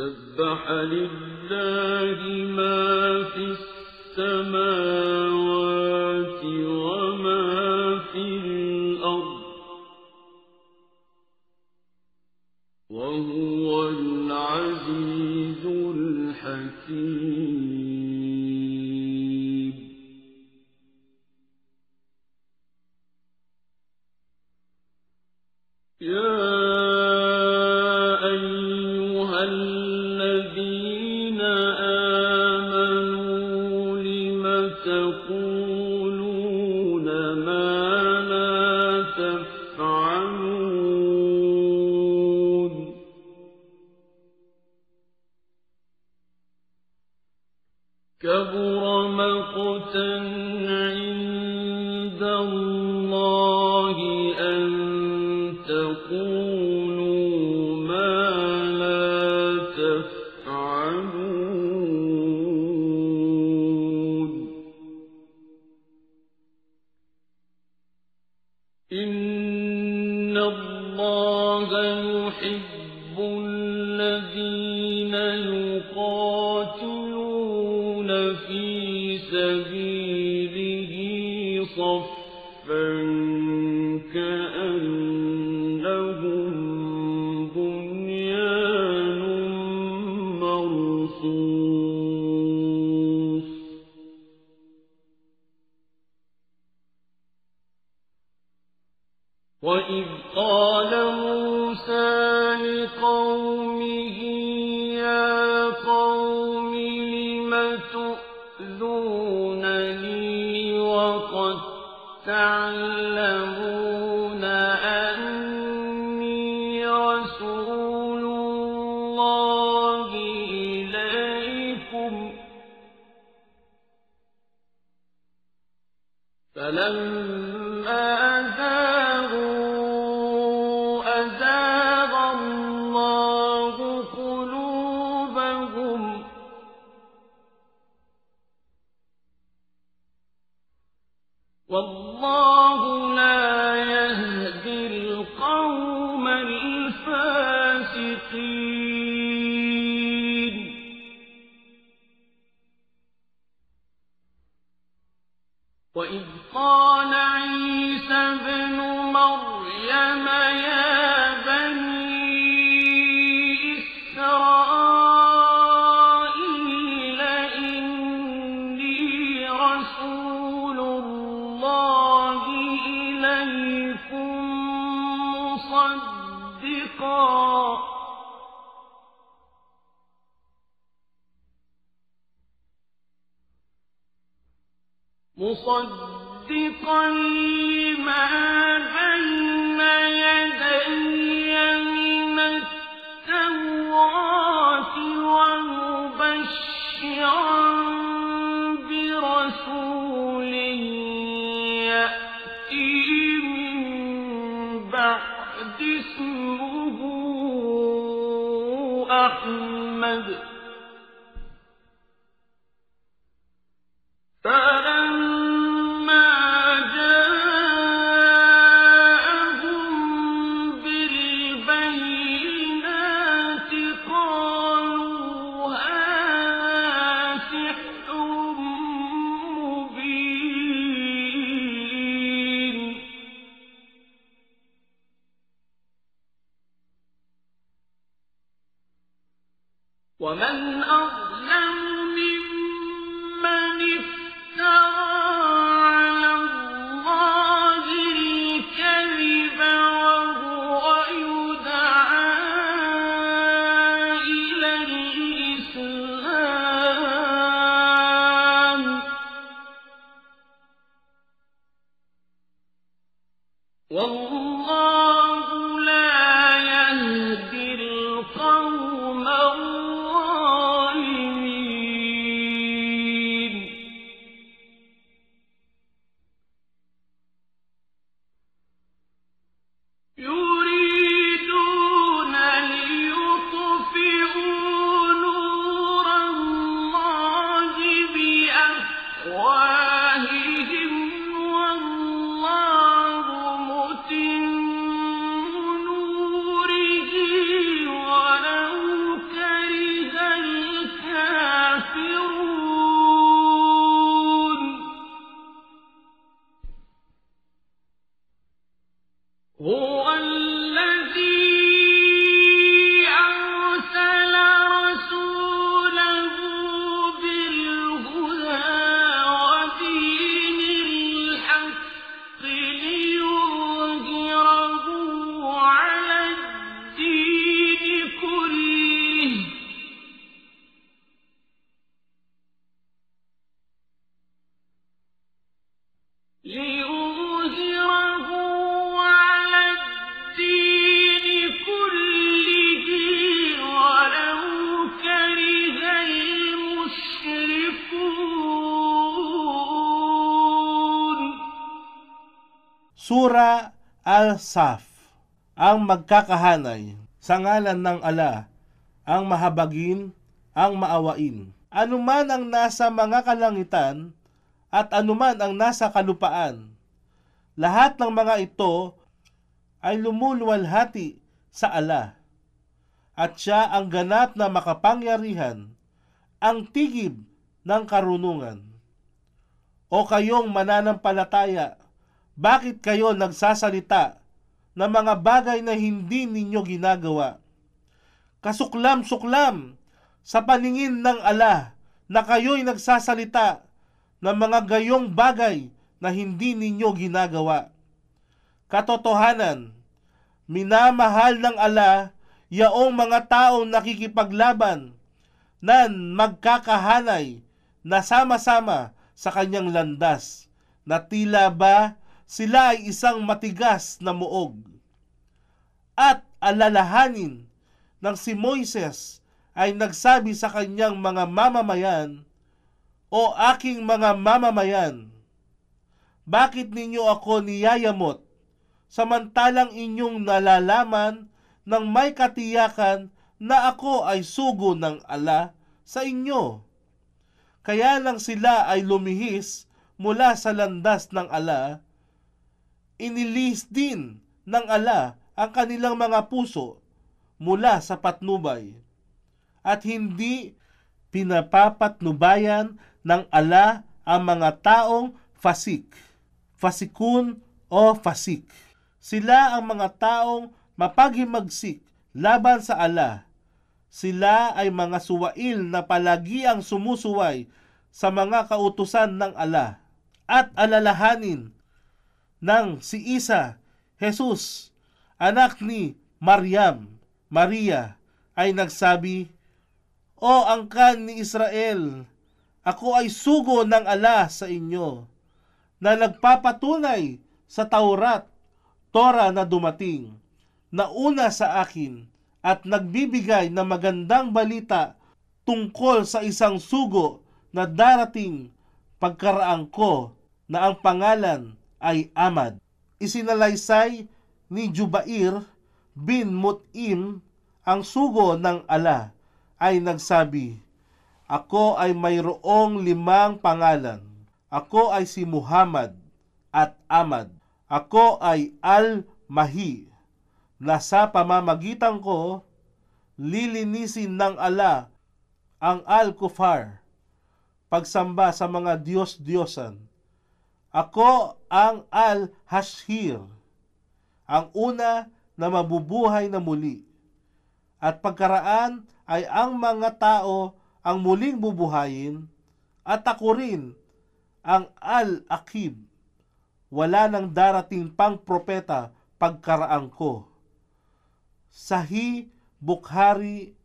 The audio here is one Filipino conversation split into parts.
سبح لله ما في السماوات وما في الأرض وهو العزيز الحكيم. تَتَّقُونَ إن الله يحب لقومه يا والله مصدقا. مصدقا لما بين يدي من التوراة ومبشرا. أحمد. Sura Al-Saf ang magkakahanay sa ngalan ng ala ang mahabagin, ang maawain. Anuman ang nasa mga kalangitan at anuman ang nasa kalupaan, lahat ng mga ito ay lumuluwalhati sa ala. At siya ang ganap na makapangyarihan, ang tigib ng karunungan. O kayong mananampalataya, bakit kayo nagsasalita ng mga bagay na hindi ninyo ginagawa? Kasuklam-suklam sa paningin ng ala na kayo'y nagsasalita ng mga gayong bagay na hindi ninyo ginagawa. Katotohanan, minamahal ng ala yaong mga taong nakikipaglaban na magkakahanay na sama-sama sa kanyang landas na tila ba sila ay isang matigas na muog. At alalahanin ng si Moises ay nagsabi sa kanyang mga mamamayan, O aking mga mamamayan, bakit ninyo ako niyayamot samantalang inyong nalalaman ng may katiyakan na ako ay sugo ng ala sa inyo? Kaya lang sila ay lumihis mula sa landas ng ala, inilis din ng ala ang kanilang mga puso mula sa patnubay at hindi pinapapatnubayan ng ala ang mga taong fasik, fasikun o fasik. Sila ang mga taong mapaghimagsik laban sa ala. Sila ay mga suwail na palagi ang sumusuway sa mga kautusan ng ala at alalahanin ng si Isa, Jesus, anak ni Maryam, Maria, ay nagsabi, O angkan ni Israel, ako ay sugo ng ala sa inyo, na nagpapatunay sa Taurat, Torah na dumating, na una sa akin, at nagbibigay ng magandang balita tungkol sa isang sugo na darating pagkaraan ko na ang pangalan ay Amad. Isinalaysay ni Jubair bin Mut'im ang sugo ng ala ay nagsabi, Ako ay mayroong limang pangalan. Ako ay si Muhammad at Ahmad. Ako ay Al-Mahi na sa pamamagitan ko lilinisin ng ala ang Al-Kufar pagsamba sa mga Diyos-Diyosan. Ako ang Al-Hashir, ang una na mabubuhay na muli. At pagkaraan ay ang mga tao ang muling bubuhayin at ako rin ang Al-Akib. Wala nang darating pang propeta pagkaraan ko. Sahi Bukhari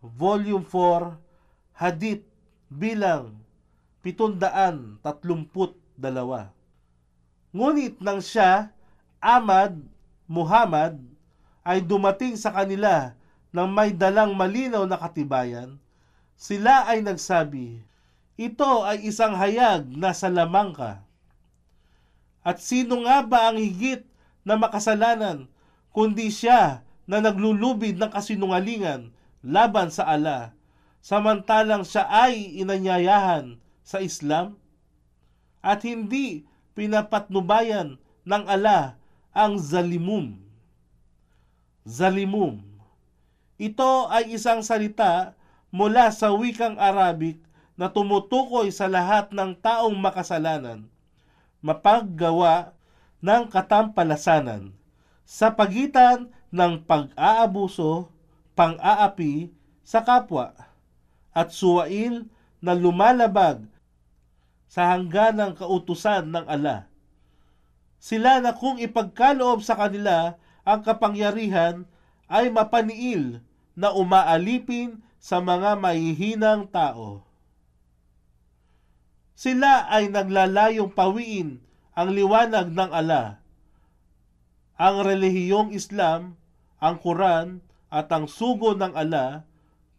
Volume 4 Hadith bilang 732 Ngunit nang siya, Ahmad, Muhammad, ay dumating sa kanila ng may dalang malinaw na katibayan, sila ay nagsabi, Ito ay isang hayag na sa lamang ka. At sino nga ba ang higit na makasalanan kundi siya na naglulubid ng kasinungalingan laban sa ala, samantalang siya ay inanyayahan sa Islam? At hindi pinapatnubayan ng ala ang zalimum. Zalimum. Ito ay isang salita mula sa wikang Arabic na tumutukoy sa lahat ng taong makasalanan, mapaggawa ng katampalasanan sa pagitan ng pag-aabuso, pang-aapi sa kapwa, at suwail na lumalabag sa hangganang kautusan ng ala. Sila na kung ipagkaloob sa kanila ang kapangyarihan ay mapaniil na umaalipin sa mga mahihinang tao. Sila ay naglalayong pawiin ang liwanag ng ala. Ang relihiyong Islam, ang Quran at ang sugo ng ala,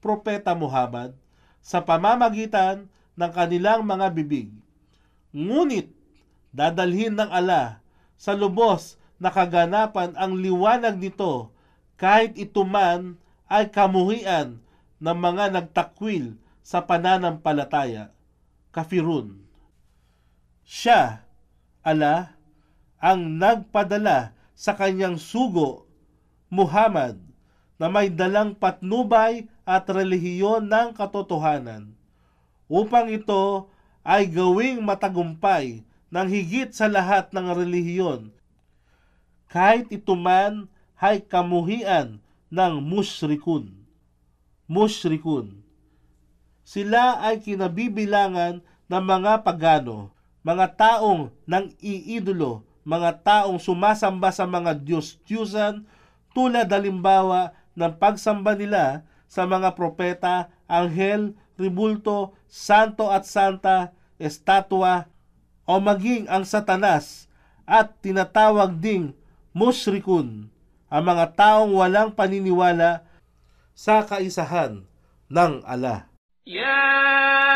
Propeta Muhammad, sa pamamagitan ng kanilang mga bibig. Ngunit dadalhin ng ala sa lubos na kaganapan ang liwanag nito kahit ito man ay kamuhian ng mga nagtakwil sa pananampalataya. Kafirun. Siya, ala, ang nagpadala sa kanyang sugo, Muhammad, na may dalang patnubay at relihiyon ng katotohanan, upang ito ay gawing matagumpay ng higit sa lahat ng relihiyon, kahit ito man ay kamuhian ng mushrikun. Mushrikun. Sila ay kinabibilangan ng mga pagano, mga taong nang iidolo, mga taong sumasamba sa mga Diyos-Diyusan tulad halimbawa ng pagsamba nila sa mga propeta, anghel, ribulto, santo at santa, estatwa, o maging ang satanas at tinatawag ding mushrikun, ang mga taong walang paniniwala sa kaisahan ng Allah. يا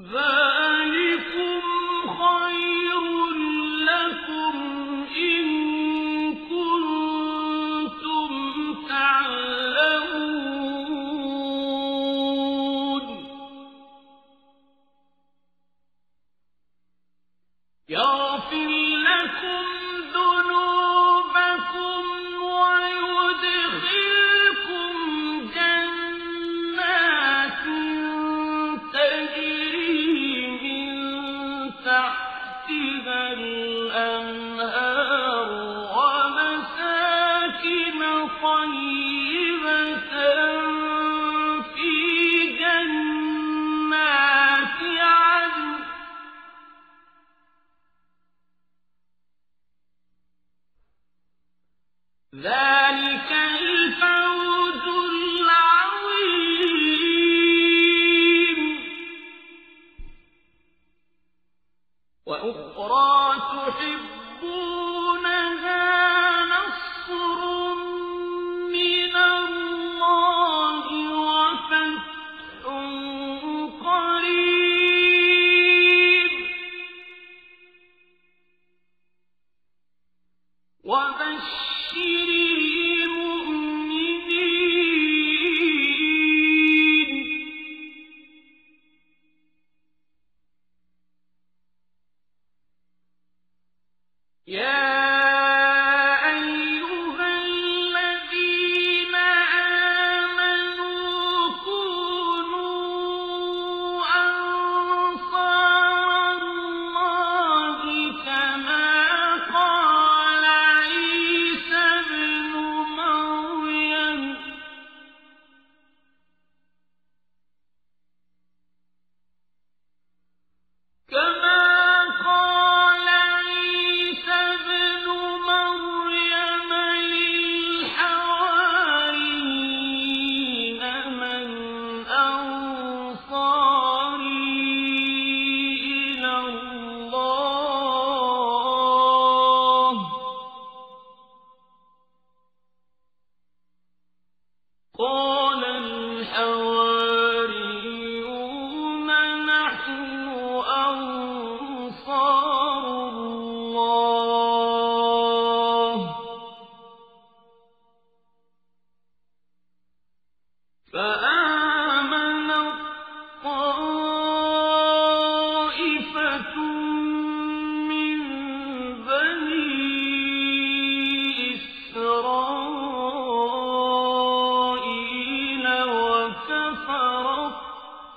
ذلكم ومساكن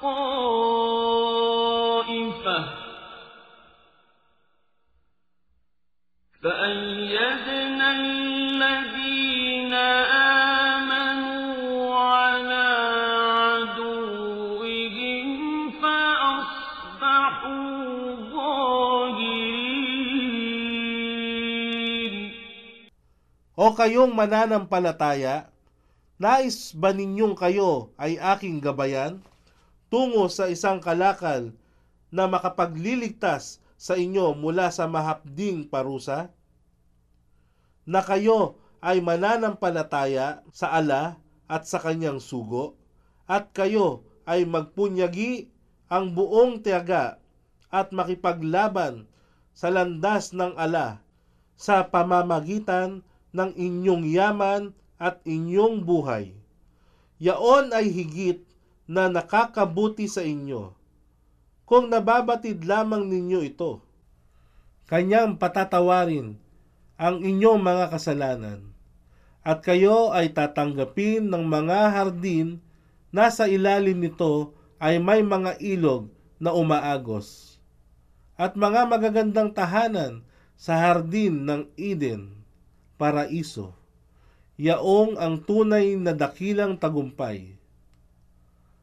طائفة فأيدنا الذين آمنوا على عدوهم فأصبحوا ظاهرين O kayong mananampalataya, nais ba ninyong kayo ay aking gabayan? Tungo sa isang kalakal na makapagliligtas sa inyo mula sa mahapding parusa? Na kayo ay mananampalataya sa ala at sa kanyang sugo, at kayo ay magpunyagi ang buong tiyaga at makipaglaban sa landas ng ala sa pamamagitan ng inyong yaman at inyong buhay. Yaon ay higit na nakakabuti sa inyo kung nababatid lamang ninyo ito. Kanyang patatawarin ang inyong mga kasalanan at kayo ay tatanggapin ng mga hardin na sa ilalim nito ay may mga ilog na umaagos at mga magagandang tahanan sa hardin ng Eden, paraiso, yaong ang tunay na dakilang tagumpay.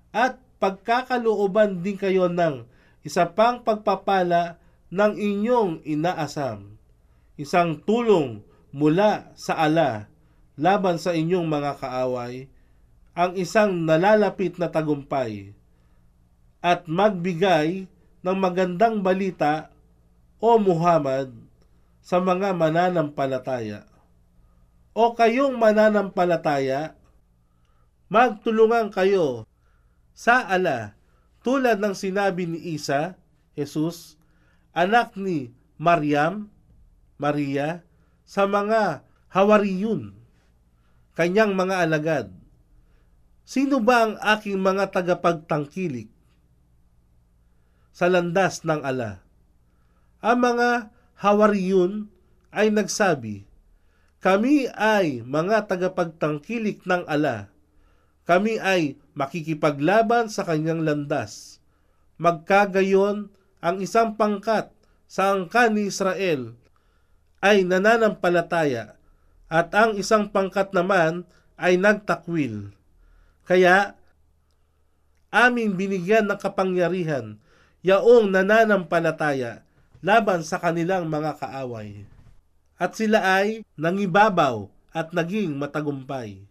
At pagkakalooban din kayo ng isa pang pagpapala ng inyong inaasam, isang tulong mula sa ala laban sa inyong mga kaaway, ang isang nalalapit na tagumpay, at magbigay ng magandang balita o Muhammad sa mga mananampalataya. O kayong mananampalataya, magtulungan kayo sa ala tulad ng sinabi ni Isa, Jesus, anak ni Maryam, Maria, sa mga Hawariyun, kanyang mga alagad. Sino ba ang aking mga tagapagtangkilik sa landas ng ala? Ang mga Hawariyun ay nagsabi, Kami ay mga tagapagtangkilik ng ala. Kami ay makikipaglaban sa kanyang landas. Magkagayon ang isang pangkat sa angkan ni Israel ay nananampalataya at ang isang pangkat naman ay nagtakwil. Kaya aming binigyan ng kapangyarihan yaong nananampalataya laban sa kanilang mga kaaway. At sila ay nangibabaw at naging matagumpay.